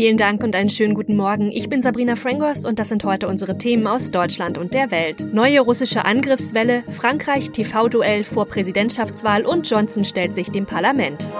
Vielen Dank und einen schönen guten Morgen. Ich bin Sabrina Frangos und das sind heute unsere Themen aus Deutschland und der Welt. Neue russische Angriffswelle, Frankreich TV-Duell vor Präsidentschaftswahl und Johnson stellt sich dem Parlament.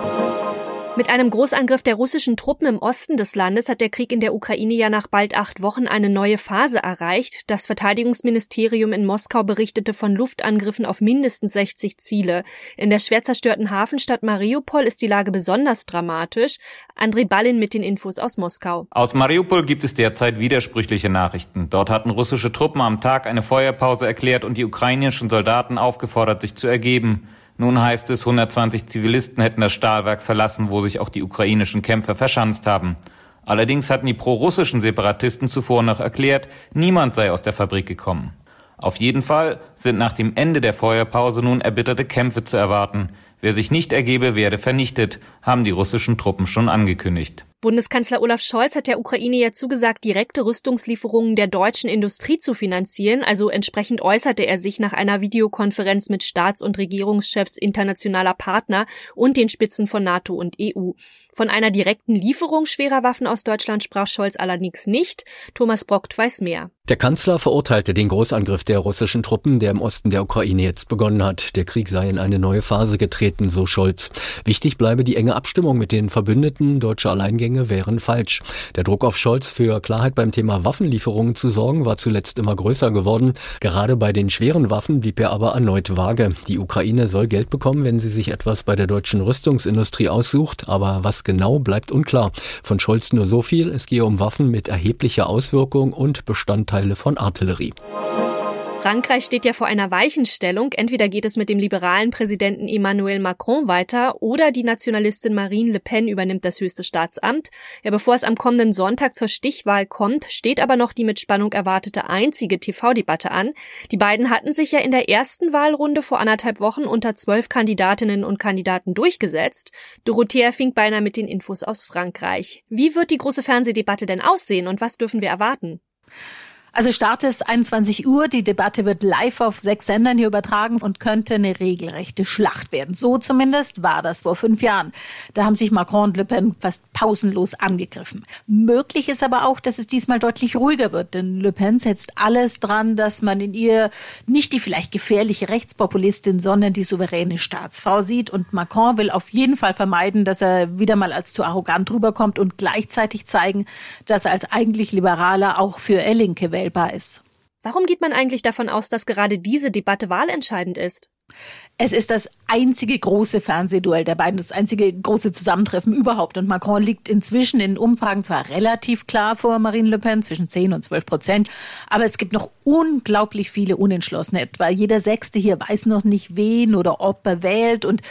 Mit einem Großangriff der russischen Truppen im Osten des Landes hat der Krieg in der Ukraine ja nach bald acht Wochen eine neue Phase erreicht. Das Verteidigungsministerium in Moskau berichtete von Luftangriffen auf mindestens 60 Ziele. In der schwer zerstörten Hafenstadt Mariupol ist die Lage besonders dramatisch. André Ballin mit den Infos aus Moskau. Aus Mariupol gibt es derzeit widersprüchliche Nachrichten. Dort hatten russische Truppen am Tag eine Feuerpause erklärt und die ukrainischen Soldaten aufgefordert, sich zu ergeben. Nun heißt es, 120 Zivilisten hätten das Stahlwerk verlassen, wo sich auch die ukrainischen Kämpfer verschanzt haben. Allerdings hatten die prorussischen Separatisten zuvor noch erklärt, niemand sei aus der Fabrik gekommen. Auf jeden Fall sind nach dem Ende der Feuerpause nun erbitterte Kämpfe zu erwarten. Wer sich nicht ergebe, werde vernichtet, haben die russischen Truppen schon angekündigt. Bundeskanzler Olaf Scholz hat der Ukraine ja zugesagt, direkte Rüstungslieferungen der deutschen Industrie zu finanzieren. Also entsprechend äußerte er sich nach einer Videokonferenz mit Staats- und Regierungschefs internationaler Partner und den Spitzen von NATO und EU. Von einer direkten Lieferung schwerer Waffen aus Deutschland sprach Scholz allerdings nicht. Thomas Brockt weiß mehr. Der Kanzler verurteilte den Großangriff der russischen Truppen, der im Osten der Ukraine jetzt begonnen hat. Der Krieg sei in eine neue Phase getreten, so Scholz. Wichtig bleibe die enge Abstimmung mit den Verbündeten. Deutsche Alleingänge wären falsch. Der Druck auf Scholz für Klarheit beim Thema Waffenlieferungen zu sorgen war zuletzt immer größer geworden. Gerade bei den schweren Waffen blieb er aber erneut vage. Die Ukraine soll Geld bekommen, wenn sie sich etwas bei der deutschen Rüstungsindustrie aussucht, aber was genau bleibt unklar. Von Scholz nur so viel, es gehe um Waffen mit erheblicher Auswirkung und Bestandteile von Artillerie. Frankreich steht ja vor einer Weichenstellung. Entweder geht es mit dem liberalen Präsidenten Emmanuel Macron weiter oder die Nationalistin Marine Le Pen übernimmt das höchste Staatsamt. Ja, bevor es am kommenden Sonntag zur Stichwahl kommt, steht aber noch die mit Spannung erwartete einzige TV-Debatte an. Die beiden hatten sich ja in der ersten Wahlrunde vor anderthalb Wochen unter zwölf Kandidatinnen und Kandidaten durchgesetzt. Dorothea fing beinahe mit den Infos aus Frankreich. Wie wird die große Fernsehdebatte denn aussehen und was dürfen wir erwarten? Also Start ist 21 Uhr. Die Debatte wird live auf sechs Sendern hier übertragen und könnte eine regelrechte Schlacht werden. So zumindest war das vor fünf Jahren. Da haben sich Macron und Le Pen fast pausenlos angegriffen. Möglich ist aber auch, dass es diesmal deutlich ruhiger wird, denn Le Pen setzt alles dran, dass man in ihr nicht die vielleicht gefährliche Rechtspopulistin, sondern die souveräne Staatsfrau sieht. Und Macron will auf jeden Fall vermeiden, dass er wieder mal als zu arrogant rüberkommt und gleichzeitig zeigen, dass er als eigentlich Liberaler auch für er Linke wählt wählbar ist. Warum geht man eigentlich davon aus, dass gerade diese Debatte wahlentscheidend ist? Es ist das einzige große Fernsehduell der beiden, das einzige große Zusammentreffen überhaupt. Und Macron liegt inzwischen in Umfragen zwar relativ klar vor Marine Le Pen, zwischen 10 und 12 Prozent, aber es gibt noch unglaublich viele Unentschlossene. Etwa jeder Sechste hier weiß noch nicht, wen oder ob er wählt. Und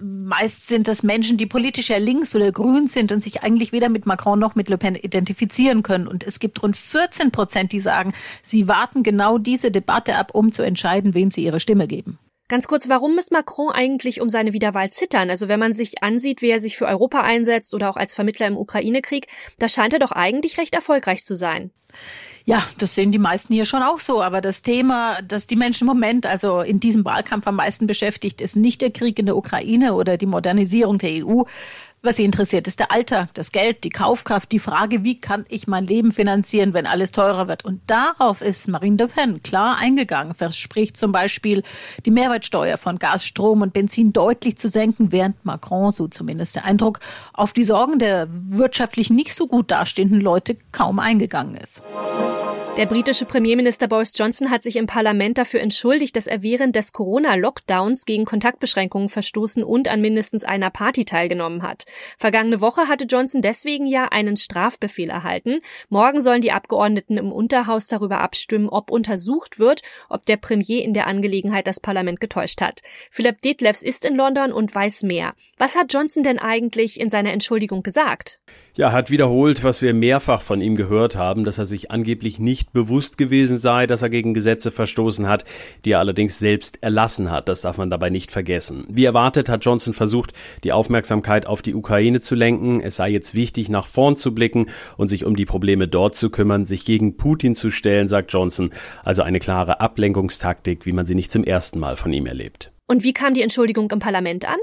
meist sind das Menschen, die politisch ja links oder grün sind und sich eigentlich weder mit Macron noch mit Le Pen identifizieren können. Und es gibt rund 14 Prozent, die sagen, sie warten genau diese Debatte ab, um zu entscheiden, wem sie ihre Stimme geben. Ganz kurz, warum muss Macron eigentlich um seine Wiederwahl zittern? Also wenn man sich ansieht, wie er sich für Europa einsetzt oder auch als Vermittler im Ukraine-Krieg, da scheint er doch eigentlich recht erfolgreich zu sein. Ja, das sehen die meisten hier schon auch so. Aber das Thema, das die Menschen im Moment, also in diesem Wahlkampf am meisten beschäftigt, ist nicht der Krieg in der Ukraine oder die Modernisierung der EU, was sie interessiert, ist der Alltag, das Geld, die Kaufkraft, die Frage, wie kann ich mein Leben finanzieren, wenn alles teurer wird. Und darauf ist Marine Le Pen klar eingegangen, verspricht zum Beispiel, die Mehrwertsteuer von Gas, Strom und Benzin deutlich zu senken, während Macron, so zumindest der Eindruck, auf die Sorgen der wirtschaftlich nicht so gut dastehenden Leute kaum eingegangen ist. Der britische Premierminister Boris Johnson hat sich im Parlament dafür entschuldigt, dass er während des Corona-Lockdowns gegen Kontaktbeschränkungen verstoßen und an mindestens einer Party teilgenommen hat. Vergangene Woche hatte Johnson deswegen ja einen Strafbefehl erhalten. Morgen sollen die Abgeordneten im Unterhaus darüber abstimmen, ob untersucht wird, ob der Premier in der Angelegenheit das Parlament getäuscht hat. Philipp Detlefs ist in London und weiß mehr. Was hat Johnson denn eigentlich in seiner Entschuldigung gesagt? Ja, hat wiederholt, was wir mehrfach von ihm gehört haben, dass er sich angeblich nicht bewusst gewesen sei, dass er gegen Gesetze verstoßen hat, die er allerdings selbst erlassen hat. Das darf man dabei nicht vergessen. Wie erwartet hat Johnson versucht, die Aufmerksamkeit auf die Ukraine zu lenken. Es sei jetzt wichtig, nach vorn zu blicken und sich um die Probleme dort zu kümmern, sich gegen Putin zu stellen, sagt Johnson. Also eine klare Ablenkungstaktik, wie man sie nicht zum ersten Mal von ihm erlebt. Und wie kam die Entschuldigung im Parlament an?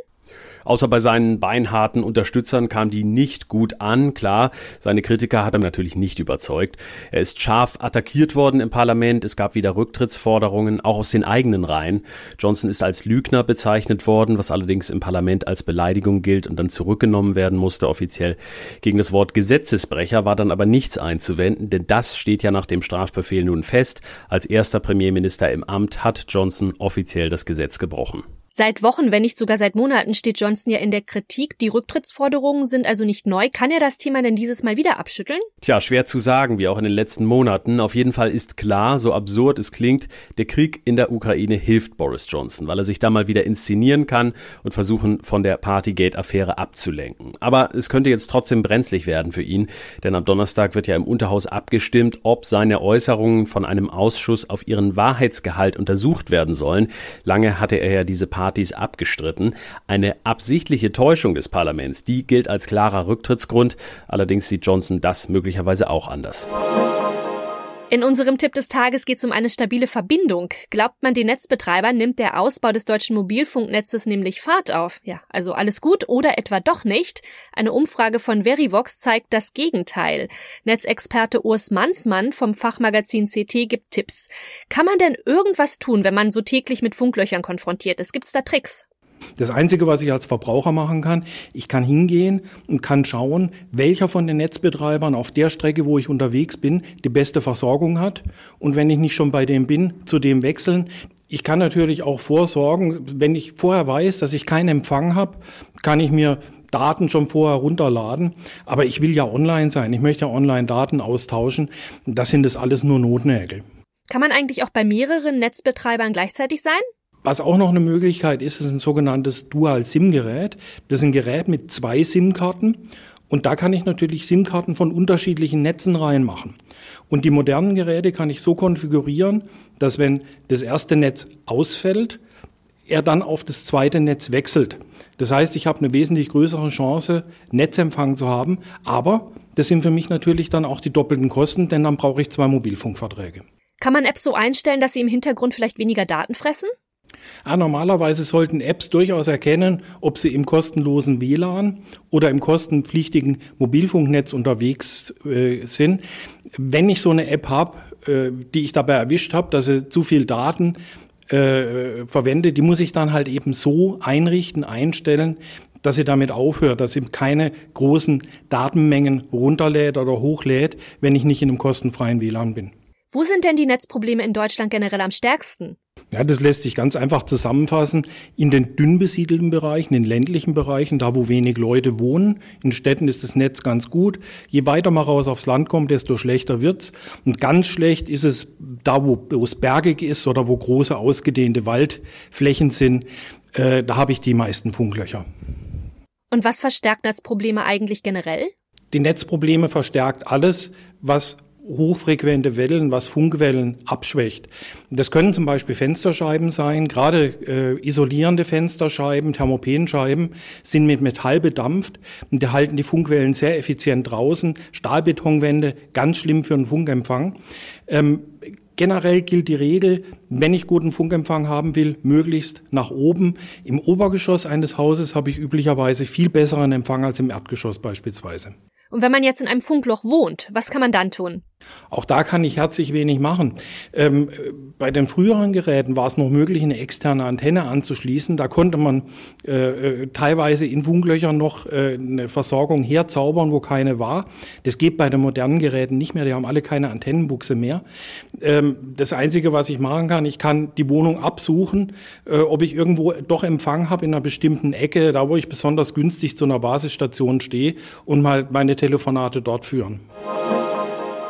Außer bei seinen beinharten Unterstützern kam die nicht gut an. Klar, seine Kritiker hat er natürlich nicht überzeugt. Er ist scharf attackiert worden im Parlament. Es gab wieder Rücktrittsforderungen, auch aus den eigenen Reihen. Johnson ist als Lügner bezeichnet worden, was allerdings im Parlament als Beleidigung gilt und dann zurückgenommen werden musste offiziell. Gegen das Wort Gesetzesbrecher war dann aber nichts einzuwenden, denn das steht ja nach dem Strafbefehl nun fest. Als erster Premierminister im Amt hat Johnson offiziell das Gesetz gebrochen. Seit Wochen, wenn nicht sogar seit Monaten steht Johnson ja in der Kritik. Die Rücktrittsforderungen sind also nicht neu. Kann er das Thema denn dieses Mal wieder abschütteln? Tja, schwer zu sagen, wie auch in den letzten Monaten. Auf jeden Fall ist klar, so absurd es klingt, der Krieg in der Ukraine hilft Boris Johnson, weil er sich da mal wieder inszenieren kann und versuchen, von der Partygate-Affäre abzulenken. Aber es könnte jetzt trotzdem brenzlig werden für ihn, denn am Donnerstag wird ja im Unterhaus abgestimmt, ob seine Äußerungen von einem Ausschuss auf ihren Wahrheitsgehalt untersucht werden sollen. Lange hatte er ja diese Party Partys abgestritten. Eine absichtliche Täuschung des Parlaments, die gilt als klarer Rücktrittsgrund. Allerdings sieht Johnson das möglicherweise auch anders. In unserem Tipp des Tages geht es um eine stabile Verbindung. Glaubt man den Netzbetreibern, nimmt der Ausbau des deutschen Mobilfunknetzes nämlich Fahrt auf. Ja, also alles gut oder etwa doch nicht? Eine Umfrage von Verivox zeigt das Gegenteil. Netzexperte Urs Mansmann vom Fachmagazin CT gibt Tipps. Kann man denn irgendwas tun, wenn man so täglich mit Funklöchern konfrontiert ist? Gibt's da Tricks? Das Einzige, was ich als Verbraucher machen kann, ich kann hingehen und kann schauen, welcher von den Netzbetreibern auf der Strecke, wo ich unterwegs bin, die beste Versorgung hat. Und wenn ich nicht schon bei dem bin, zu dem wechseln. Ich kann natürlich auch vorsorgen, wenn ich vorher weiß, dass ich keinen Empfang habe, kann ich mir Daten schon vorher runterladen. Aber ich will ja online sein. Ich möchte ja online Daten austauschen. Das sind das alles nur Notnägel. Kann man eigentlich auch bei mehreren Netzbetreibern gleichzeitig sein? Was auch noch eine Möglichkeit ist, ist ein sogenanntes Dual-SIM-Gerät. Das ist ein Gerät mit zwei SIM-Karten. Und da kann ich natürlich SIM-Karten von unterschiedlichen Netzen reinmachen. Und die modernen Geräte kann ich so konfigurieren, dass wenn das erste Netz ausfällt, er dann auf das zweite Netz wechselt. Das heißt, ich habe eine wesentlich größere Chance, Netzempfang zu haben. Aber das sind für mich natürlich dann auch die doppelten Kosten, denn dann brauche ich zwei Mobilfunkverträge. Kann man Apps so einstellen, dass sie im Hintergrund vielleicht weniger Daten fressen? Ah, normalerweise sollten Apps durchaus erkennen, ob sie im kostenlosen WLAN oder im kostenpflichtigen Mobilfunknetz unterwegs äh, sind. Wenn ich so eine App habe, äh, die ich dabei erwischt habe, dass sie zu viel Daten äh, verwende, die muss ich dann halt eben so einrichten, einstellen, dass sie damit aufhört, dass sie keine großen Datenmengen runterlädt oder hochlädt, wenn ich nicht in einem kostenfreien WLAN bin. Wo sind denn die Netzprobleme in Deutschland generell am stärksten? Ja, das lässt sich ganz einfach zusammenfassen. In den dünn besiedelten Bereichen, in ländlichen Bereichen, da wo wenig Leute wohnen. In Städten ist das Netz ganz gut. Je weiter man raus aufs Land kommt, desto schlechter wird's. Und ganz schlecht ist es da, wo, wo es bergig ist oder wo große ausgedehnte Waldflächen sind. Äh, da habe ich die meisten Funklöcher. Und was verstärkt Netzprobleme eigentlich generell? Die Netzprobleme verstärkt alles, was hochfrequente Wellen, was Funkwellen abschwächt. Das können zum Beispiel Fensterscheiben sein, gerade äh, isolierende Fensterscheiben, Thermopenscheiben sind mit Metall bedampft und die halten die Funkwellen sehr effizient draußen. Stahlbetonwände, ganz schlimm für einen Funkempfang. Ähm, Generell gilt die Regel, wenn ich guten Funkempfang haben will, möglichst nach oben. Im Obergeschoss eines Hauses habe ich üblicherweise viel besseren Empfang als im Erdgeschoss beispielsweise. Und wenn man jetzt in einem Funkloch wohnt, was kann man dann tun? Auch da kann ich herzlich wenig machen. Ähm, bei den früheren Geräten war es noch möglich, eine externe Antenne anzuschließen. Da konnte man äh, äh, teilweise in Funklöchern noch äh, eine Versorgung herzaubern, wo keine war. Das geht bei den modernen Geräten nicht mehr. Die haben alle keine Antennenbuchse mehr. Ähm, das Einzige, was ich machen kann, ich kann die Wohnung absuchen, äh, ob ich irgendwo doch Empfang habe in einer bestimmten Ecke, da wo ich besonders günstig zu einer Basisstation stehe und mal meine Telefonate dort führen.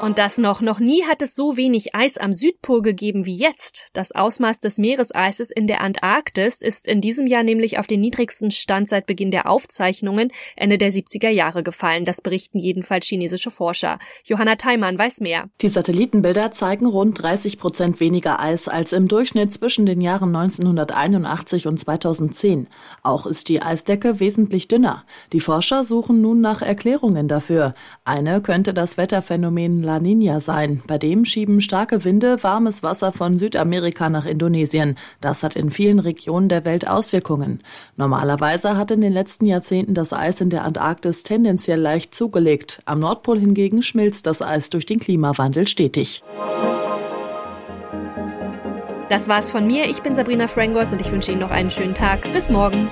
Und das noch, noch nie hat es so wenig Eis am Südpol gegeben wie jetzt. Das Ausmaß des Meereseises in der Antarktis ist in diesem Jahr nämlich auf den niedrigsten Stand seit Beginn der Aufzeichnungen Ende der 70er Jahre gefallen. Das berichten jedenfalls chinesische Forscher. Johanna Theimann weiß mehr. Die Satellitenbilder zeigen rund 30 Prozent weniger Eis als im Durchschnitt zwischen den Jahren 1981 und 2010. Auch ist die Eisdecke wesentlich dünner. Die Forscher suchen nun nach Erklärungen dafür. Eine könnte das Wetterphänomen La Nina sein. Bei dem schieben starke Winde warmes Wasser von Südamerika nach Indonesien. Das hat in vielen Regionen der Welt Auswirkungen. Normalerweise hat in den letzten Jahrzehnten das Eis in der Antarktis tendenziell leicht zugelegt. Am Nordpol hingegen schmilzt das Eis durch den Klimawandel stetig. Das war's von mir. Ich bin Sabrina Frangos und ich wünsche Ihnen noch einen schönen Tag. Bis morgen.